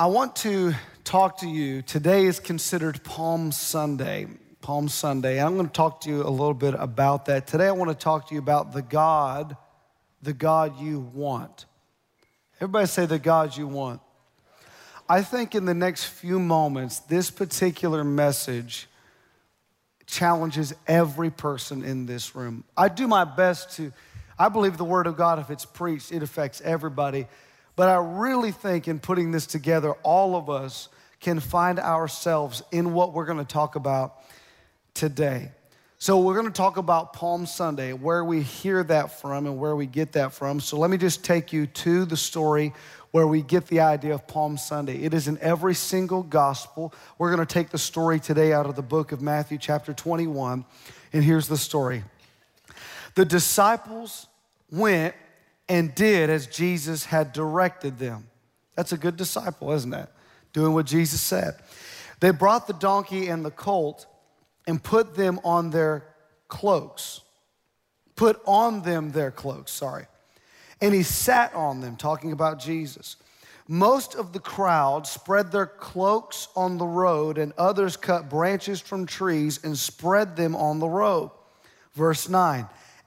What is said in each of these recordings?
I want to talk to you. Today is considered Palm Sunday. Palm Sunday. I'm going to talk to you a little bit about that. Today, I want to talk to you about the God, the God you want. Everybody say the God you want. I think in the next few moments, this particular message challenges every person in this room. I do my best to, I believe the Word of God, if it's preached, it affects everybody. But I really think in putting this together, all of us can find ourselves in what we're going to talk about today. So, we're going to talk about Palm Sunday, where we hear that from and where we get that from. So, let me just take you to the story where we get the idea of Palm Sunday. It is in every single gospel. We're going to take the story today out of the book of Matthew, chapter 21. And here's the story The disciples went and did as Jesus had directed them. That's a good disciple, isn't it? Doing what Jesus said. They brought the donkey and the colt and put them on their cloaks. Put on them their cloaks, sorry. And he sat on them, talking about Jesus. Most of the crowd spread their cloaks on the road, and others cut branches from trees and spread them on the road. Verse 9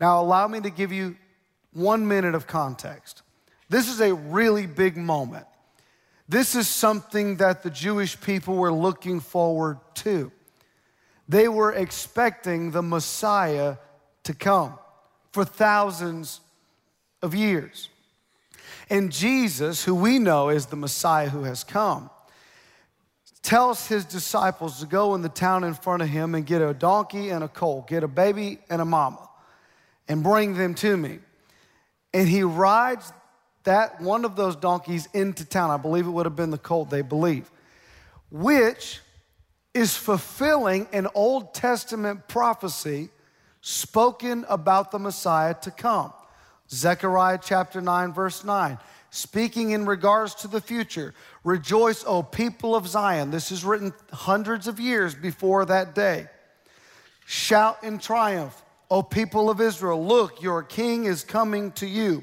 Now, allow me to give you one minute of context. This is a really big moment. This is something that the Jewish people were looking forward to. They were expecting the Messiah to come for thousands of years. And Jesus, who we know is the Messiah who has come, tells his disciples to go in the town in front of him and get a donkey and a colt, get a baby and a mama, and bring them to me and he rides that one of those donkeys into town. I believe it would have been the colt, they believe, which is fulfilling an Old Testament prophecy spoken about the Messiah to come. Zechariah chapter 9, verse 9. Speaking in regards to the future, rejoice, O people of Zion. This is written hundreds of years before that day. Shout in triumph, O people of Israel, look, your king is coming to you.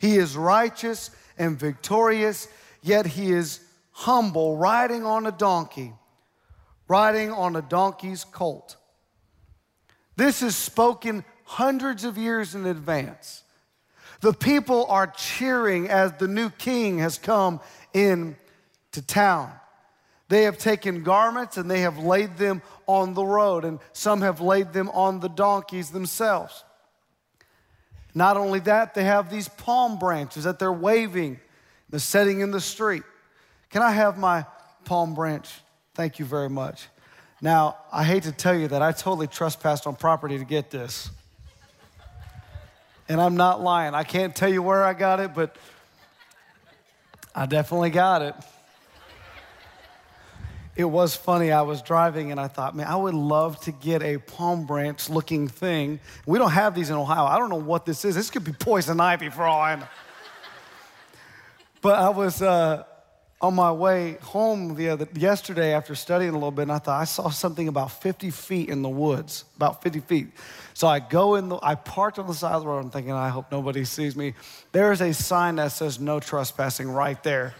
He is righteous and victorious, yet he is humble, riding on a donkey, riding on a donkey's colt. This is spoken hundreds of years in advance. The people are cheering as the new king has come in to town. They have taken garments and they have laid them on the road, and some have laid them on the donkeys themselves. Not only that, they have these palm branches that they're waving, the setting in the street. Can I have my palm branch? Thank you very much. Now, I hate to tell you that I totally trespassed on property to get this. And I'm not lying. I can't tell you where I got it, but I definitely got it it was funny. I was driving and I thought, man, I would love to get a palm branch looking thing. We don't have these in Ohio. I don't know what this is. This could be poison ivy for all I know. but I was uh, on my way home the other, yesterday after studying a little bit, and I thought I saw something about 50 feet in the woods, about 50 feet. So I go in the, I parked on the side of the road. I'm thinking, I hope nobody sees me. There is a sign that says no trespassing right there.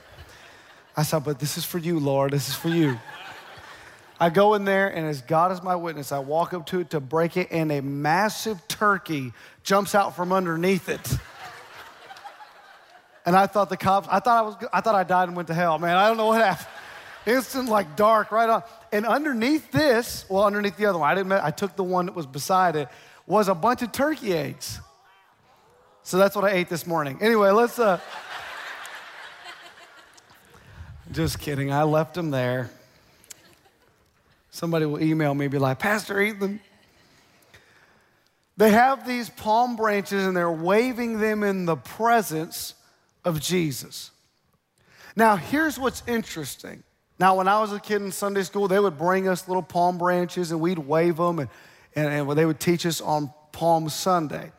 I said, but this is for you, Lord. This is for you. I go in there, and as God is my witness, I walk up to it to break it, and a massive turkey jumps out from underneath it. And I thought the cops, I thought I was, I thought I died and went to hell, man. I don't know what happened. Instant, like dark, right on. And underneath this, well, underneath the other one, I didn't, I took the one that was beside it, was a bunch of turkey eggs. So that's what I ate this morning. Anyway, let's, uh, just kidding. I left them there. Somebody will email me, be like, Pastor Ethan. They have these palm branches and they're waving them in the presence of Jesus. Now, here's what's interesting. Now, when I was a kid in Sunday school, they would bring us little palm branches and we'd wave them, and, and, and they would teach us on Palm Sunday.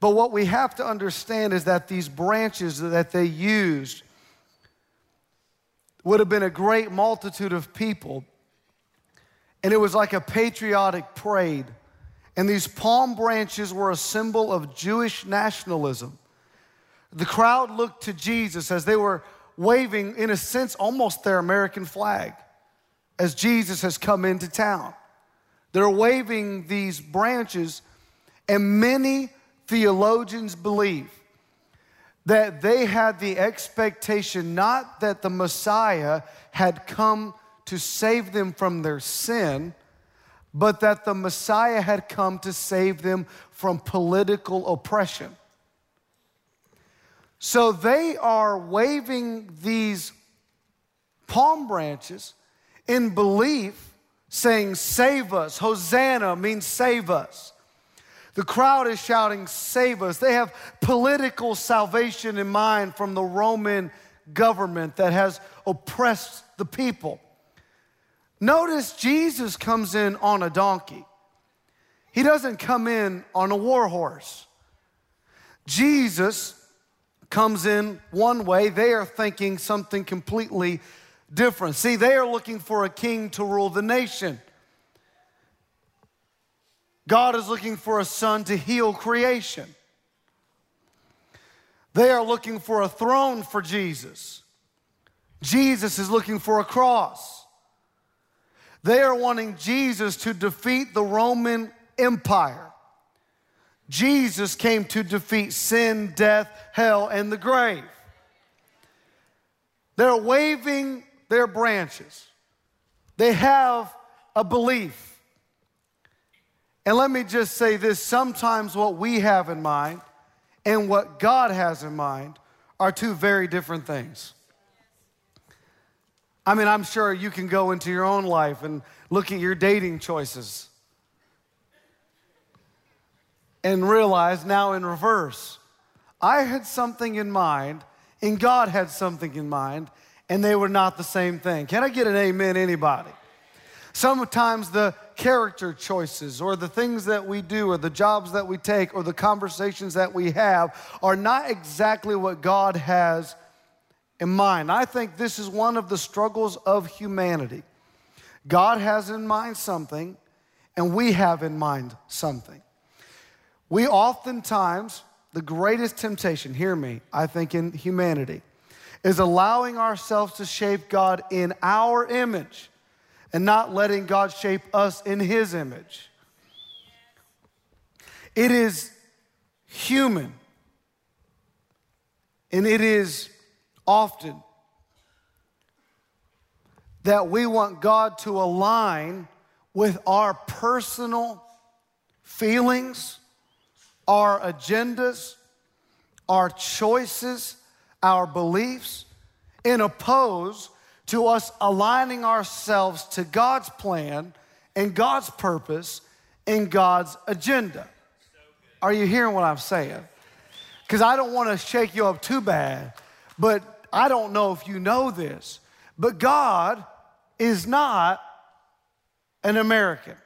But what we have to understand is that these branches that they used would have been a great multitude of people, and it was like a patriotic parade. And these palm branches were a symbol of Jewish nationalism. The crowd looked to Jesus as they were waving, in a sense, almost their American flag as Jesus has come into town. They're waving these branches, and many theologians believe that they had the expectation not that the Messiah had come to save them from their sin, but that the Messiah had come to save them from political oppression. So they are waving these palm branches in belief, saying, Save us. Hosanna means save us. The crowd is shouting, Save us. They have political salvation in mind from the Roman government that has oppressed the people. Notice Jesus comes in on a donkey, he doesn't come in on a war horse. Jesus comes in one way, they are thinking something completely different. See, they are looking for a king to rule the nation. God is looking for a son to heal creation. They are looking for a throne for Jesus. Jesus is looking for a cross. They are wanting Jesus to defeat the Roman Empire. Jesus came to defeat sin, death, hell, and the grave. They're waving their branches. They have a belief. And let me just say this sometimes what we have in mind and what God has in mind are two very different things. I mean, I'm sure you can go into your own life and look at your dating choices and realize now in reverse, I had something in mind and God had something in mind, and they were not the same thing. Can I get an amen, anybody? Sometimes the character choices or the things that we do or the jobs that we take or the conversations that we have are not exactly what God has in mind. I think this is one of the struggles of humanity. God has in mind something, and we have in mind something. We oftentimes, the greatest temptation, hear me, I think in humanity, is allowing ourselves to shape God in our image and not letting God shape us in His image. It is human and it is often that we want God to align with our personal feelings our agendas, our choices, our beliefs, in oppose to us aligning ourselves to God's plan and God's purpose and God's agenda. Are you hearing what I'm saying? Because I don't want to shake you up too bad, but I don't know if you know this, but God is not an American.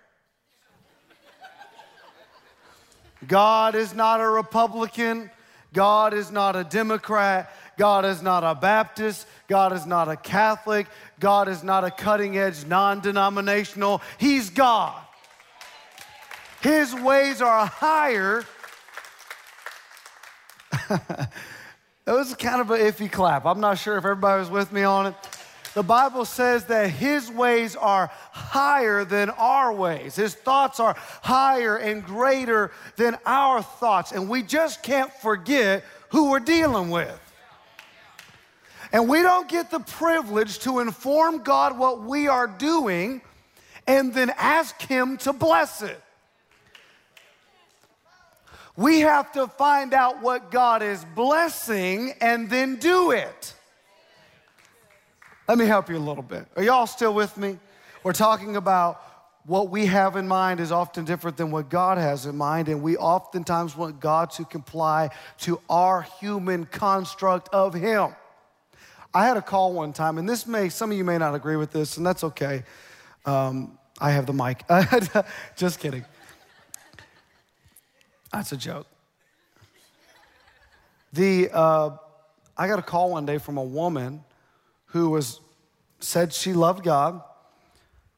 God is not a Republican. God is not a Democrat. God is not a Baptist. God is not a Catholic. God is not a cutting edge, non denominational. He's God. His ways are higher. that was kind of an iffy clap. I'm not sure if everybody was with me on it. The Bible says that his ways are higher than our ways. His thoughts are higher and greater than our thoughts. And we just can't forget who we're dealing with. And we don't get the privilege to inform God what we are doing and then ask Him to bless it. We have to find out what God is blessing and then do it. Let me help you a little bit. Are y'all still with me? We're talking about what we have in mind is often different than what God has in mind, and we oftentimes want God to comply to our human construct of Him. I had a call one time, and this may, some of you may not agree with this, and that's okay. Um, I have the mic. Just kidding. That's a joke. The, uh, I got a call one day from a woman who was, said she loved God,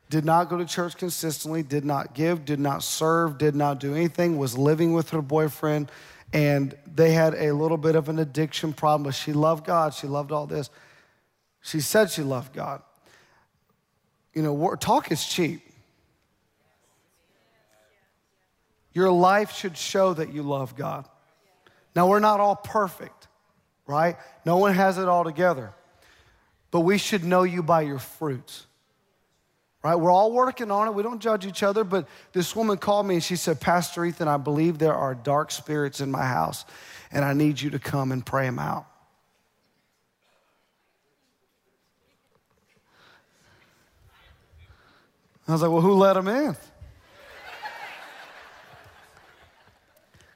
did not go to church consistently, did not give, did not serve, did not do anything, was living with her boyfriend, and they had a little bit of an addiction problem, but she loved God, she loved all this. She said she loved God. You know, talk is cheap. Your life should show that you love God. Now, we're not all perfect, right? No one has it all together. But we should know you by your fruits, right? We're all working on it. We don't judge each other. But this woman called me and she said, Pastor Ethan, I believe there are dark spirits in my house, and I need you to come and pray them out. I was like, well, who let them in?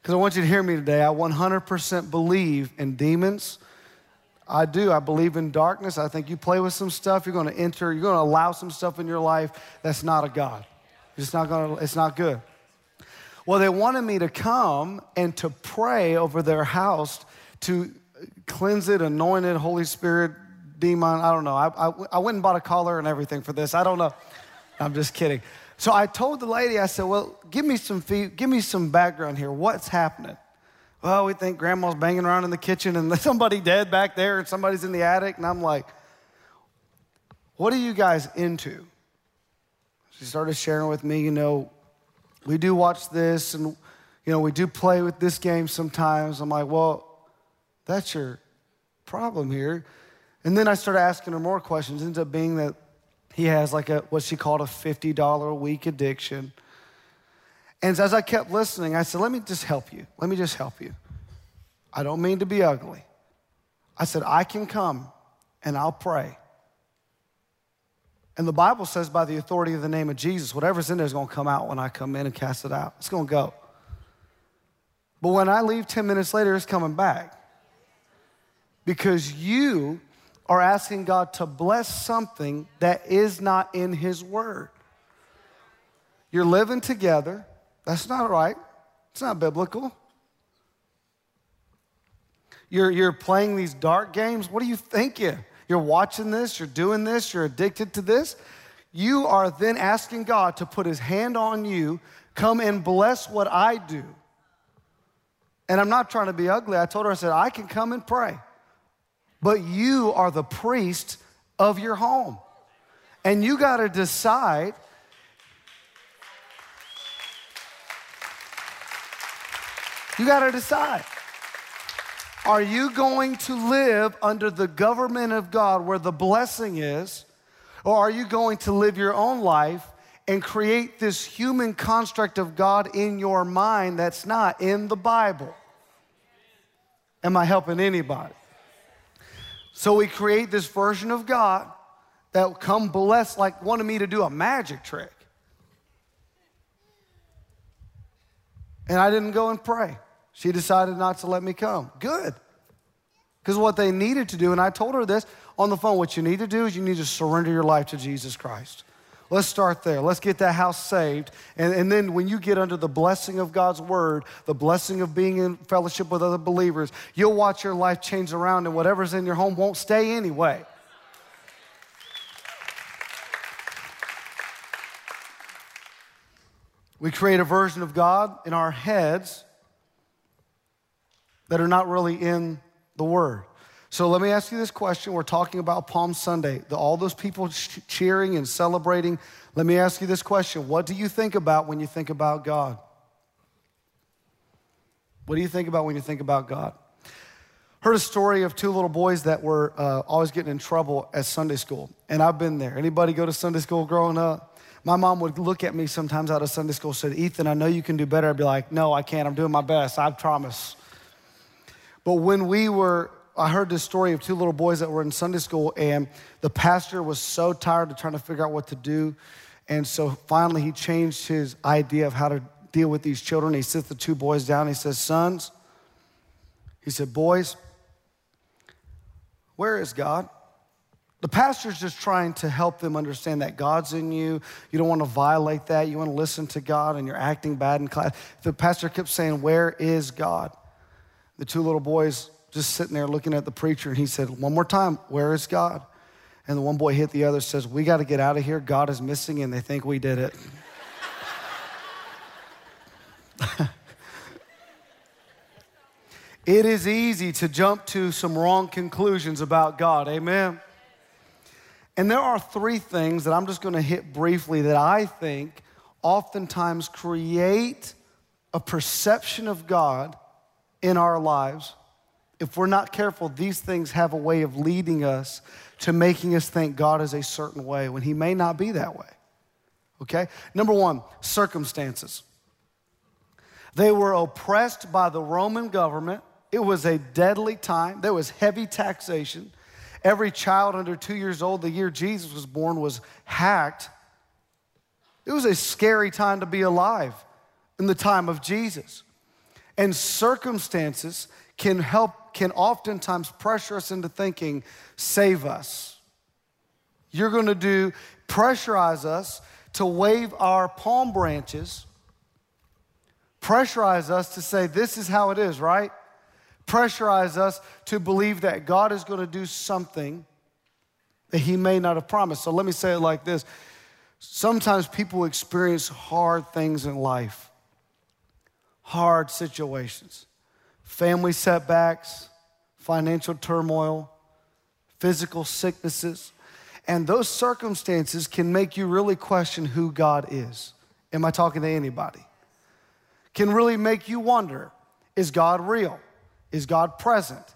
Because I want you to hear me today. I 100% believe in demons. I do. I believe in darkness. I think you play with some stuff, you're going to enter, you're going to allow some stuff in your life that's not a God. It's not going to, it's not good. Well, they wanted me to come and to pray over their house to cleanse it, anoint it, Holy Spirit, demon. I don't know. I, I, I went and bought a collar and everything for this. I don't know. I'm just kidding. So I told the lady, I said, well, give me some, give me some background here. What's happening? Well, we think grandma's banging around in the kitchen and somebody dead back there and somebody's in the attic. And I'm like, what are you guys into? She started sharing with me, you know, we do watch this and, you know, we do play with this game sometimes. I'm like, well, that's your problem here. And then I started asking her more questions. It ends up being that he has like a what she called a $50 a week addiction. And as I kept listening, I said, Let me just help you. Let me just help you. I don't mean to be ugly. I said, I can come and I'll pray. And the Bible says, by the authority of the name of Jesus, whatever's in there is going to come out when I come in and cast it out. It's going to go. But when I leave 10 minutes later, it's coming back. Because you are asking God to bless something that is not in His Word. You're living together. That's not right. It's not biblical. You're, you're playing these dark games. What do you thinking? You're watching this, you're doing this, you're addicted to this. You are then asking God to put His hand on you, come and bless what I do. And I'm not trying to be ugly. I told her, I said, I can come and pray but you are the priest of your home. And you got to decide You got to decide. Are you going to live under the government of God where the blessing is? Or are you going to live your own life and create this human construct of God in your mind that's not in the Bible? Am I helping anybody? So we create this version of God that will come blessed, like wanted me to do a magic trick. And I didn't go and pray. She decided not to let me come. Good. Because what they needed to do, and I told her this on the phone, what you need to do is you need to surrender your life to Jesus Christ. Let's start there. Let's get that house saved. And, and then when you get under the blessing of God's word, the blessing of being in fellowship with other believers, you'll watch your life change around, and whatever's in your home won't stay anyway. We create a version of God in our heads that are not really in the Word. So let me ask you this question. We're talking about Palm Sunday, the, all those people cheering and celebrating. Let me ask you this question What do you think about when you think about God? What do you think about when you think about God? Heard a story of two little boys that were uh, always getting in trouble at Sunday school, and I've been there. Anybody go to Sunday school growing up? My mom would look at me sometimes out of Sunday school, said, "Ethan, I know you can do better." I'd be like, "No, I can't. I'm doing my best. I promise." But when we were I heard this story of two little boys that were in Sunday school, and the pastor was so tired of trying to figure out what to do. And so finally, he changed his idea of how to deal with these children. He sits the two boys down. He says, Sons, he said, Boys, where is God? The pastor's just trying to help them understand that God's in you. You don't want to violate that. You want to listen to God and you're acting bad in class. The pastor kept saying, Where is God? The two little boys just sitting there looking at the preacher and he said, One more time, where is God? And the one boy hit the other, says, We got to get out of here. God is missing and they think we did it. it is easy to jump to some wrong conclusions about God. Amen. And there are three things that I'm just going to hit briefly that I think oftentimes create a perception of God in our lives. If we're not careful, these things have a way of leading us to making us think God is a certain way when He may not be that way. Okay? Number one, circumstances. They were oppressed by the Roman government. It was a deadly time. There was heavy taxation. Every child under two years old, the year Jesus was born, was hacked. It was a scary time to be alive in the time of Jesus. And circumstances can help, can oftentimes pressure us into thinking, save us. You're gonna do, pressurize us to wave our palm branches, pressurize us to say, this is how it is, right? pressurize us to believe that God is going to do something that He may not have promised. So let me say it like this Sometimes people experience hard things in life, hard situations, family setbacks, financial turmoil, physical sicknesses. And those circumstances can make you really question who God is. Am I talking to anybody? Can really make you wonder is God real? Is God present?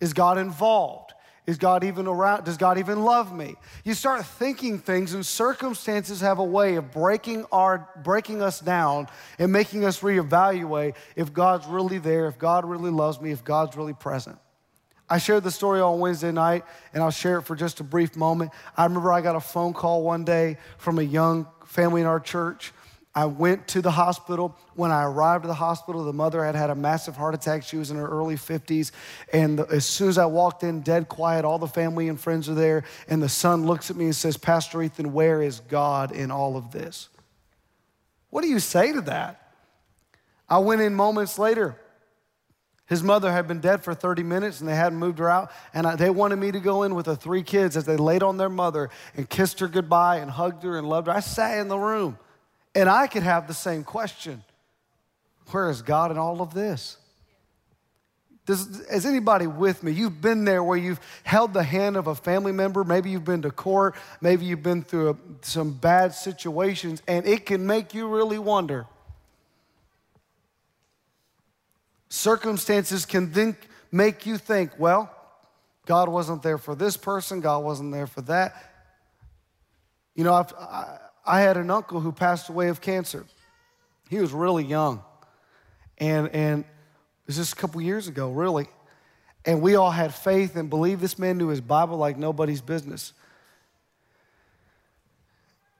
Is God involved? Is God even around? Does God even love me? You start thinking things, and circumstances have a way of breaking, our, breaking us down and making us reevaluate if God's really there, if God really loves me, if God's really present. I shared the story on Wednesday night, and I'll share it for just a brief moment. I remember I got a phone call one day from a young family in our church I went to the hospital. When I arrived at the hospital, the mother had had a massive heart attack. She was in her early 50s. And the, as soon as I walked in, dead quiet, all the family and friends are there. And the son looks at me and says, Pastor Ethan, where is God in all of this? What do you say to that? I went in moments later. His mother had been dead for 30 minutes and they hadn't moved her out. And I, they wanted me to go in with the three kids as they laid on their mother and kissed her goodbye and hugged her and loved her. I sat in the room. And I could have the same question Where is God in all of this? Does, is anybody with me? You've been there where you've held the hand of a family member. Maybe you've been to court. Maybe you've been through a, some bad situations, and it can make you really wonder. Circumstances can then make you think, well, God wasn't there for this person, God wasn't there for that. You know, I've, I, I had an uncle who passed away of cancer. He was really young. And, and it was just a couple years ago, really. And we all had faith and believed this man knew his Bible like nobody's business.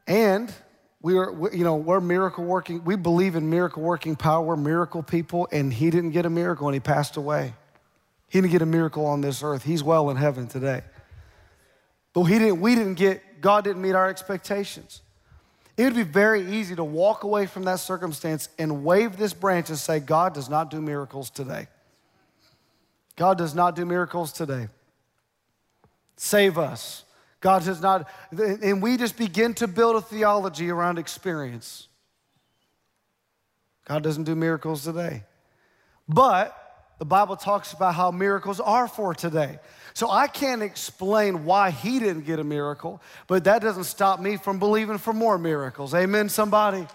And we are, you know, we're miracle working. We believe in miracle working power. We're miracle people. And he didn't get a miracle and he passed away. He didn't get a miracle on this earth. He's well in heaven today. But he didn't, we didn't get, God didn't meet our expectations. It would be very easy to walk away from that circumstance and wave this branch and say, God does not do miracles today. God does not do miracles today. Save us. God does not, and we just begin to build a theology around experience. God doesn't do miracles today. But the Bible talks about how miracles are for today. So I can't explain why he didn't get a miracle, but that doesn't stop me from believing for more miracles. Amen, somebody?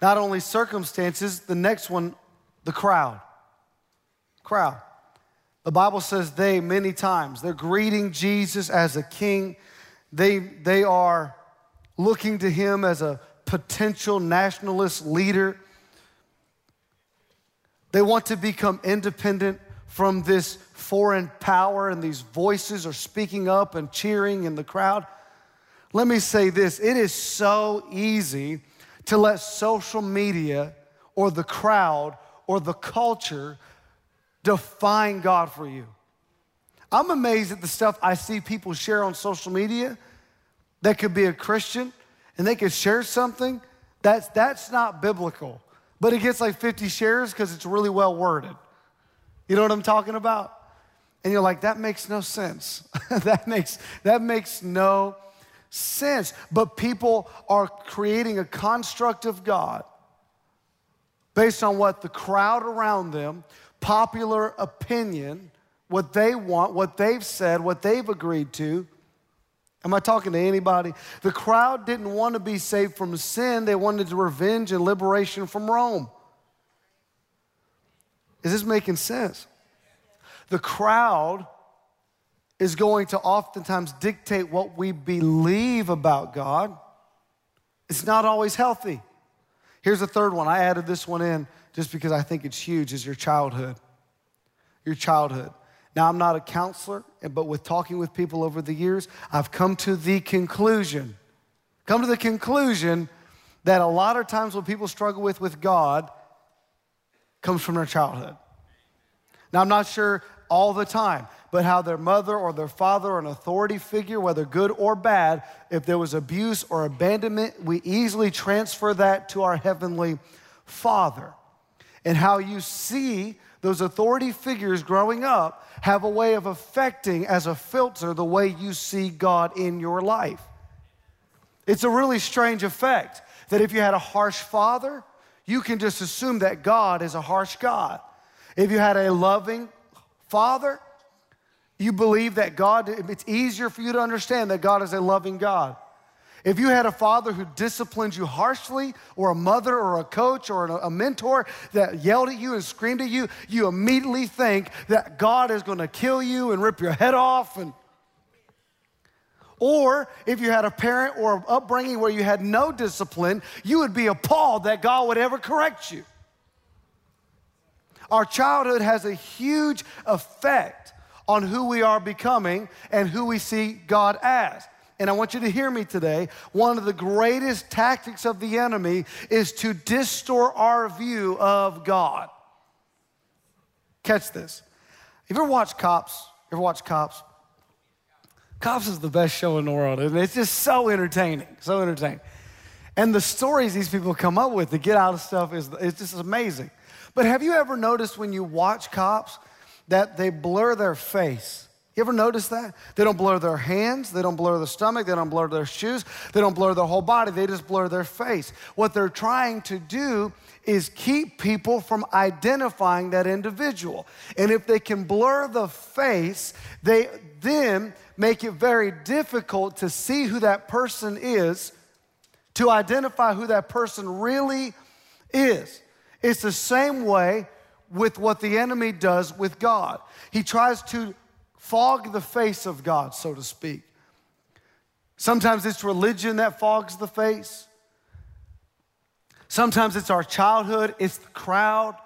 Not only circumstances, the next one, the crowd. Crowd. The Bible says they many times. They're greeting Jesus as a king. They, they are looking to him as a potential nationalist leader. They want to become independent from this foreign power, and these voices are speaking up and cheering in the crowd. Let me say this it is so easy to let social media or the crowd or the culture define God for you. I'm amazed at the stuff I see people share on social media that could be a Christian and they could share something that's, that's not biblical, but it gets like 50 shares because it's really well worded. You know what I'm talking about? And you're like, that makes no sense. that, makes, that makes no sense. But people are creating a construct of God based on what the crowd around them, popular opinion, what they want, what they've said, what they've agreed to. Am I talking to anybody? The crowd didn't want to be saved from sin, they wanted revenge and liberation from Rome. Is this making sense? The crowd is going to oftentimes dictate what we believe about God. It's not always healthy. Here's the third one. I added this one in just because I think it's huge is your childhood. Your childhood. Now, I'm not a counselor, but with talking with people over the years, I've come to the conclusion, come to the conclusion that a lot of times what people struggle with with God comes from their childhood. Now, I'm not sure all the time, but how their mother or their father or an authority figure, whether good or bad, if there was abuse or abandonment, we easily transfer that to our heavenly Father. And how you see those authority figures growing up have a way of affecting, as a filter, the way you see God in your life. It's a really strange effect that if you had a harsh father, you can just assume that God is a harsh God. If you had a loving, Father, you believe that God, it's easier for you to understand that God is a loving God. If you had a father who disciplined you harshly, or a mother, or a coach, or a mentor that yelled at you and screamed at you, you immediately think that God is going to kill you and rip your head off. And, or if you had a parent or upbringing where you had no discipline, you would be appalled that God would ever correct you. Our childhood has a huge effect on who we are becoming and who we see God as. And I want you to hear me today. One of the greatest tactics of the enemy is to distort our view of God. Catch this. You ever watch Cops? You ever watch Cops? Cops is the best show in the world, and it's just so entertaining, so entertaining. And the stories these people come up with to get out of stuff is it's just amazing. But have you ever noticed when you watch cops that they blur their face? You ever notice that? They don't blur their hands, they don't blur their stomach, they don't blur their shoes, they don't blur their whole body, they just blur their face. What they're trying to do is keep people from identifying that individual. And if they can blur the face, they then make it very difficult to see who that person is, to identify who that person really is. It's the same way with what the enemy does with God. He tries to fog the face of God, so to speak. Sometimes it's religion that fogs the face. Sometimes it's our childhood, it's the crowd.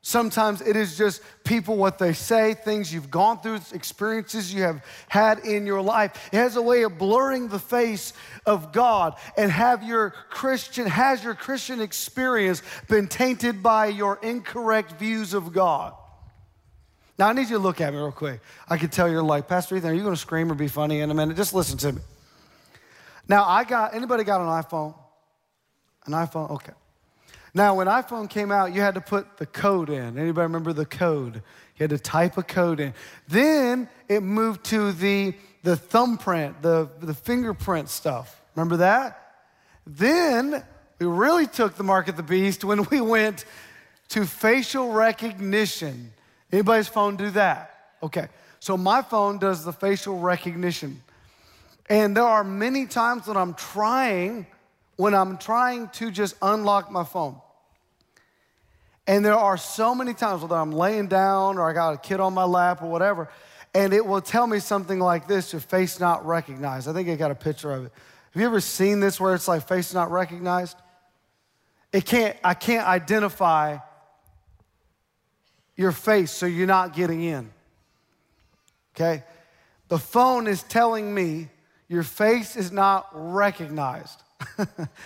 Sometimes it is just people, what they say, things you've gone through, experiences you have had in your life. It has a way of blurring the face of God and have your Christian, has your Christian experience been tainted by your incorrect views of God? Now, I need you to look at me real quick. I can tell you're like, Pastor Ethan, are you going to scream or be funny in a minute? Just listen to me. Now, I got, anybody got an iPhone? An iPhone? Okay. Now, when iPhone came out, you had to put the code in. Anybody remember the code? You had to type a code in. Then it moved to the, the thumbprint, the, the fingerprint stuff. Remember that? Then we really took the mark of the beast when we went to facial recognition. Anybody's phone do that? Okay. So my phone does the facial recognition. And there are many times when I'm trying when I'm trying to just unlock my phone. And there are so many times whether I'm laying down or I got a kid on my lap or whatever, and it will tell me something like this your face not recognized. I think I got a picture of it. Have you ever seen this where it's like face not recognized? It can't, I can't identify your face, so you're not getting in. Okay? The phone is telling me your face is not recognized.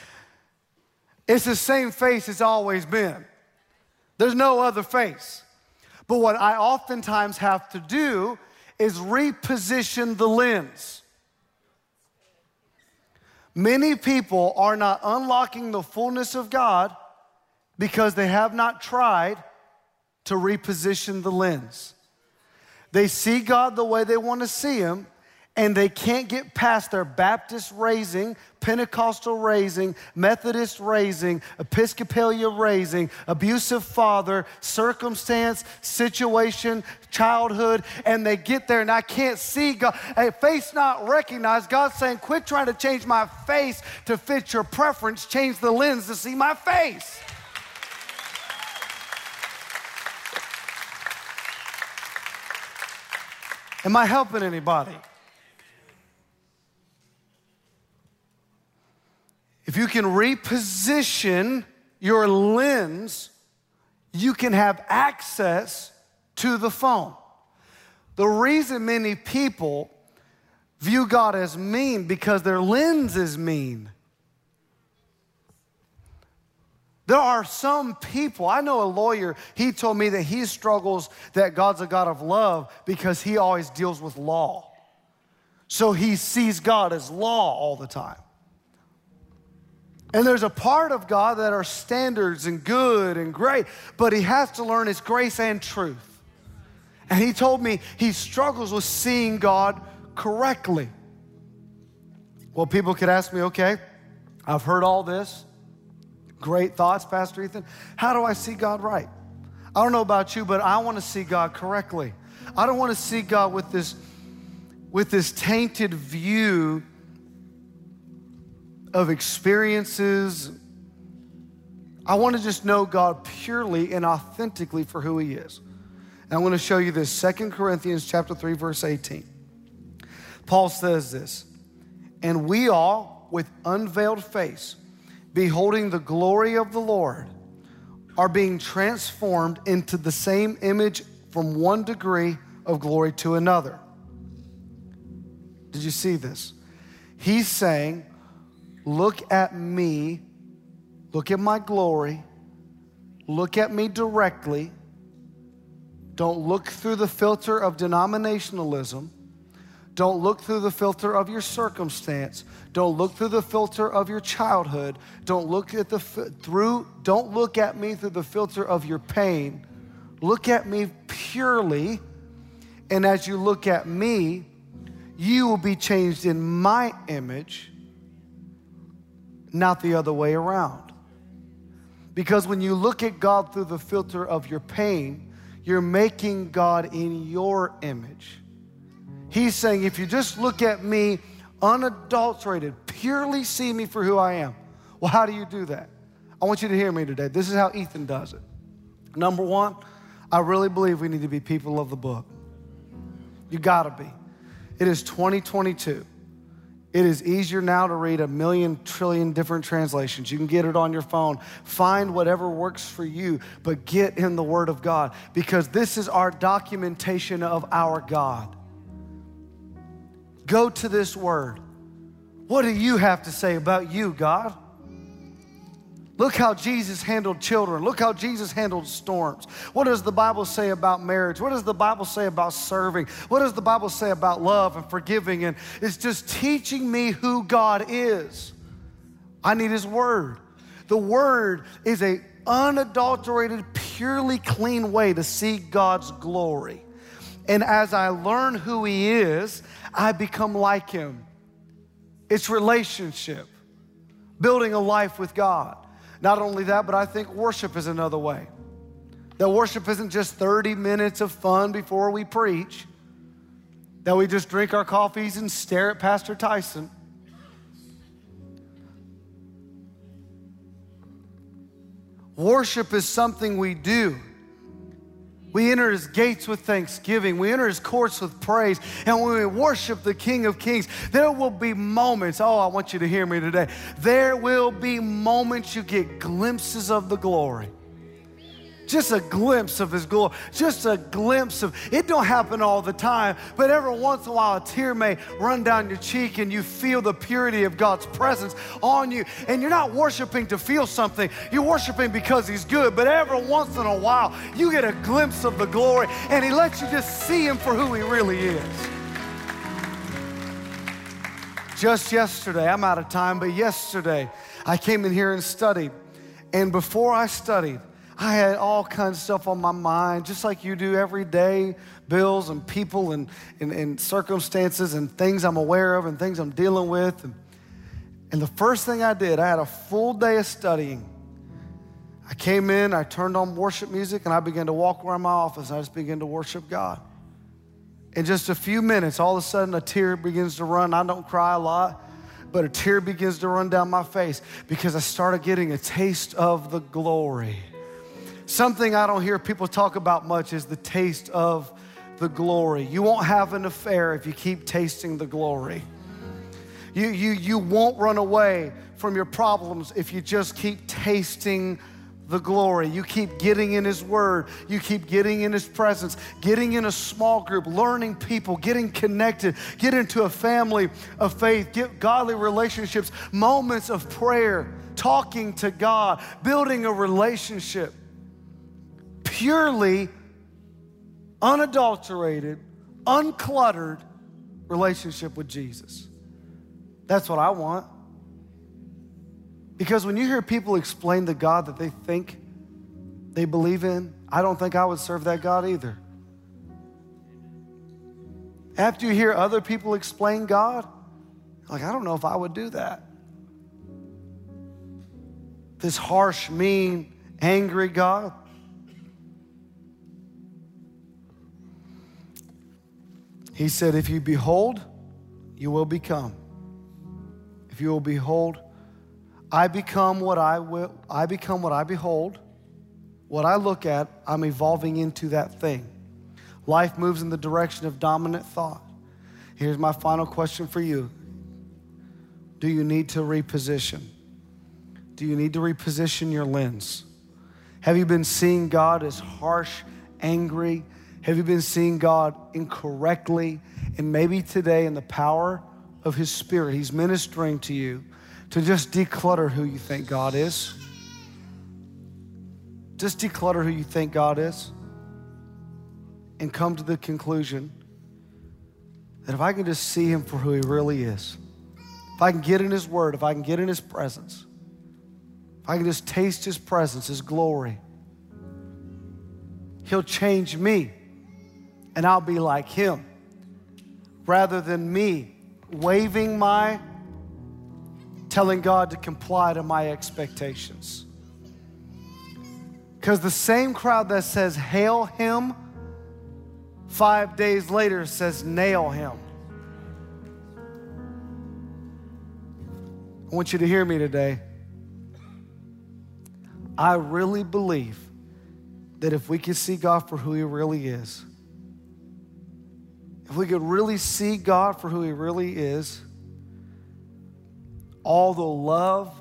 it's the same face it's always been. There's no other face. But what I oftentimes have to do is reposition the lens. Many people are not unlocking the fullness of God because they have not tried to reposition the lens. They see God the way they want to see Him, and they can't get past their Baptist raising, Pentecostal raising, Methodist raising, Episcopalian raising, abusive father, circumstance, situation, childhood, and they get there and I can't see God. A face not recognized. God's saying, quit trying to change my face to fit your preference, change the lens to see my face. Am I helping anybody? If you can reposition your lens, you can have access to the phone. The reason many people view God as mean because their lens is mean. There are some people, I know a lawyer, he told me that he struggles that God's a God of love because he always deals with law. So he sees God as law all the time. And there's a part of God that are standards and good and great, but he has to learn his grace and truth. And he told me he struggles with seeing God correctly. Well, people could ask me, okay, I've heard all this. Great thoughts, Pastor Ethan. How do I see God right? I don't know about you, but I want to see God correctly. I don't want to see God with this, with this tainted view of experiences. I want to just know God purely and authentically for who he is. And I want to show you this Second Corinthians chapter 3 verse 18. Paul says this, "And we all with unveiled face beholding the glory of the Lord, are being transformed into the same image from one degree of glory to another. Did you see this? He's saying, Look at me, look at my glory, look at me directly. Don't look through the filter of denominationalism. Don't look through the filter of your circumstance. Don't look through the filter of your childhood. Don't look at the through don't look at me through the filter of your pain. Look at me purely. And as you look at me, you will be changed in my image, not the other way around. Because when you look at God through the filter of your pain, you're making God in your image. He's saying, if you just look at me unadulterated, purely see me for who I am. Well, how do you do that? I want you to hear me today. This is how Ethan does it. Number one, I really believe we need to be people of the book. You gotta be. It is 2022. It is easier now to read a million trillion different translations. You can get it on your phone. Find whatever works for you, but get in the Word of God because this is our documentation of our God. Go to this word. What do you have to say about you, God? Look how Jesus handled children. Look how Jesus handled storms. What does the Bible say about marriage? What does the Bible say about serving? What does the Bible say about love and forgiving? And it's just teaching me who God is. I need His Word. The Word is a unadulterated, purely clean way to see God's glory. And as I learn who He is, I become like Him. It's relationship, building a life with God. Not only that, but I think worship is another way. That worship isn't just 30 minutes of fun before we preach, that we just drink our coffees and stare at Pastor Tyson. Worship is something we do. We enter his gates with thanksgiving. We enter his courts with praise. And when we worship the King of Kings, there will be moments. Oh, I want you to hear me today. There will be moments you get glimpses of the glory. Just a glimpse of his glory. Just a glimpse of it don't happen all the time but every once in a while a tear may run down your cheek and you feel the purity of god's presence on you. And you're not worshiping to feel something. You're worshiping because he's good but every once in a while you get a glimpse of the glory and he lets you just see him for who he really is. Just yesterday i'm out of time but yesterday i came in here and studied. And before i studied I had all kinds of stuff on my mind, just like you do every day bills and people and, and, and circumstances and things I'm aware of and things I'm dealing with. And, and the first thing I did, I had a full day of studying. I came in, I turned on worship music, and I began to walk around my office. And I just began to worship God. In just a few minutes, all of a sudden, a tear begins to run. I don't cry a lot, but a tear begins to run down my face because I started getting a taste of the glory. Something I don't hear people talk about much is the taste of the glory. You won't have an affair if you keep tasting the glory. You, you, you won't run away from your problems if you just keep tasting the glory. You keep getting in His Word. You keep getting in His presence, getting in a small group, learning people, getting connected, get into a family of faith, get godly relationships, moments of prayer, talking to God, building a relationship purely, unadulterated, uncluttered relationship with Jesus. That's what I want. Because when you hear people explain the God that they think they believe in, I don't think I would serve that God either. After you hear other people explain God, like, I don't know if I would do that. This harsh, mean, angry God. He said, If you behold, you will become. If you will behold, I become what I will, I become what I behold. What I look at, I'm evolving into that thing. Life moves in the direction of dominant thought. Here's my final question for you Do you need to reposition? Do you need to reposition your lens? Have you been seeing God as harsh, angry, have you been seeing God incorrectly? And maybe today, in the power of His Spirit, He's ministering to you to just declutter who you think God is. Just declutter who you think God is and come to the conclusion that if I can just see Him for who He really is, if I can get in His Word, if I can get in His presence, if I can just taste His presence, His glory, He'll change me and I'll be like him. Rather than me waving my, telling God to comply to my expectations. Because the same crowd that says, Hail him, five days later says, Nail him. I want you to hear me today. I really believe that if we can see God for who He really is, if we could really see God for who He really is, all the love,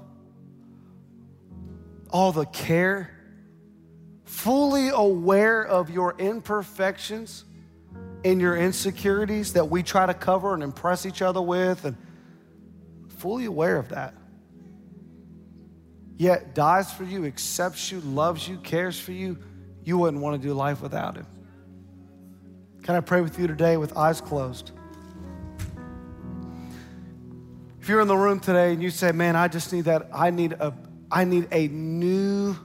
all the care, fully aware of your imperfections and your insecurities that we try to cover and impress each other with, and fully aware of that. Yet dies for you, accepts you, loves you, cares for you, you wouldn't want to do life without Him. Can I pray with you today with eyes closed? If you're in the room today and you say, "Man, I just need that I need a I need a new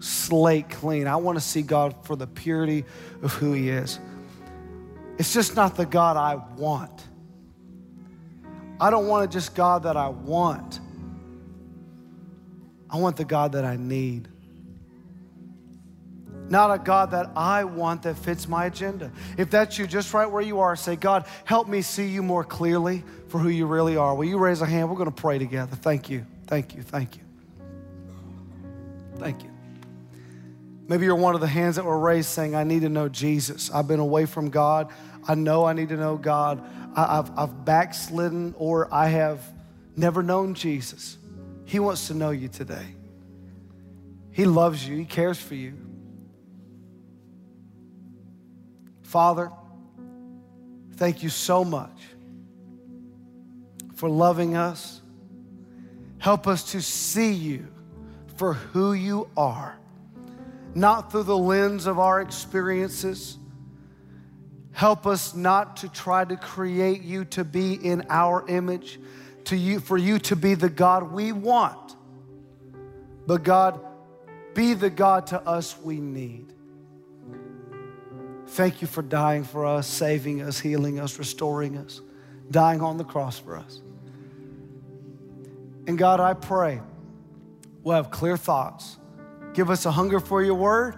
slate clean. I want to see God for the purity of who he is." It's just not the God I want. I don't want just God that I want. I want the God that I need not a God that I want that fits my agenda. If that's you, just right where you are, say, God, help me see you more clearly for who you really are. Will you raise a hand? We're going to pray together. Thank you. Thank you. Thank you. Thank you. Maybe you're one of the hands that were raised saying, I need to know Jesus. I've been away from God. I know I need to know God. I, have I've backslidden or I have never known Jesus. He wants to know you today. He loves you, He cares for you. Father, thank you so much for loving us. Help us to see you for who you are, not through the lens of our experiences. Help us not to try to create you to be in our image, to you, for you to be the God we want. But God, be the God to us we need. Thank you for dying for us, saving us, healing us, restoring us, dying on the cross for us. And God, I pray we'll have clear thoughts. Give us a hunger for your word,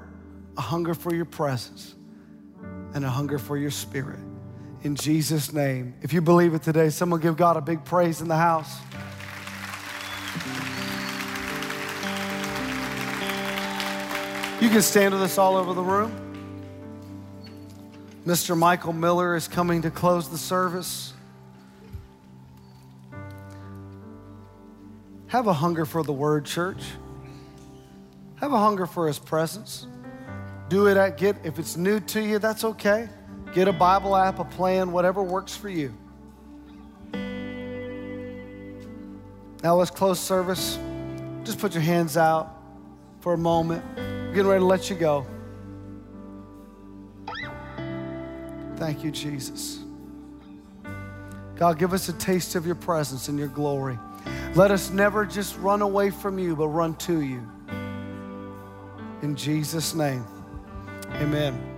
a hunger for your presence, and a hunger for your spirit. In Jesus' name. If you believe it today, someone give God a big praise in the house. You can stand with us all over the room. Mr. Michael Miller is coming to close the service. Have a hunger for the word, church. Have a hunger for his presence. Do it at get if it's new to you, that's okay. Get a Bible app, a plan, whatever works for you. Now let's close service. Just put your hands out for a moment. We're getting ready to let you go. Thank you, Jesus. God, give us a taste of your presence and your glory. Let us never just run away from you, but run to you. In Jesus' name, amen.